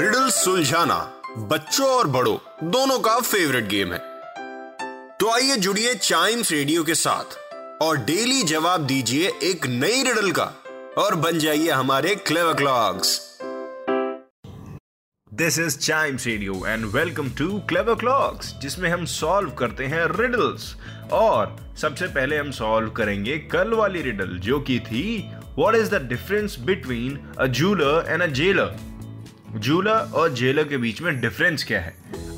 Riddle सुलझाना बच्चों और बड़ों, दोनों का फेवरेट गेम है। तो आइए जुड़िए चाइम्स रेडियो के साथ और डेली जवाब दीजिए एक नई रिडल का और बन जाइए हमारे clever clocks this is Chimes radio and welcome to clever clocks जिसमें हम सॉल्व करते हैं रिडल्स और सबसे पहले हम सॉल्व करेंगे कल वाली रिडल जो की थी what is the difference between a jeweller and a jailer jeweller और जेलर के बीच में डिफरेंस क्या है?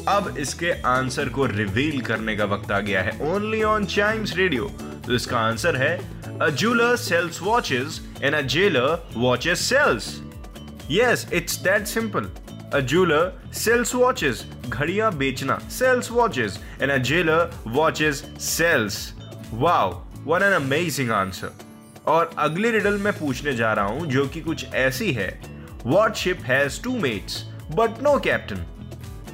अब इसके आंसर को रिवील करने का वक्त आ गया है ओनली ऑन चाइम्स रेडियो तो इसका आंसर है a jeweller sells watches and a jailer watches sells yes it's that simple a jeweller sells watches घड़ियाँ बेचना sells watches and a jailer watches sells wow one an amazing answer और अगली riddle मैं पूछने जा रहा हूँ, जो कि कुछ ऐसी है What ship has two mates, but no captain?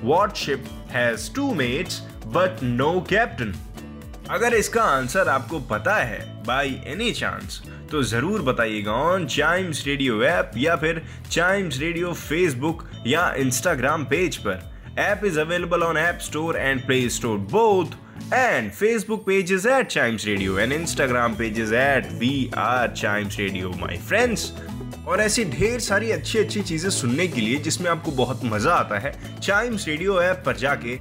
What ship has two mates, but no captain? अगर इसका आंसर आपको पता है बाय एनी चांस तो ज़रूर बताइएगा ऑन चाइम्स रेडियो ऐप या फिर चाइम्स रेडियो फेसबुक या इंस्टाग्राम पेज पर app is available on app store and play store both and Facebook page is at Chimes radio and Instagram page is at we are Chimes radio my friends और ऐसी ढेर सारी अच्छी अच्छी चीज़ें सुनने के लिए जिसमें आपको बहुत मज़ा आता है चाइम्स रेडियो ऐप पर जाके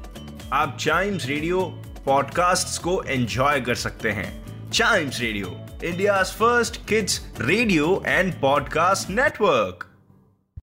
आप चाइम्स रेडियो पॉडकास्ट को एंजॉय कर सकते हैं। Chimes radio India first kids radio and podcast network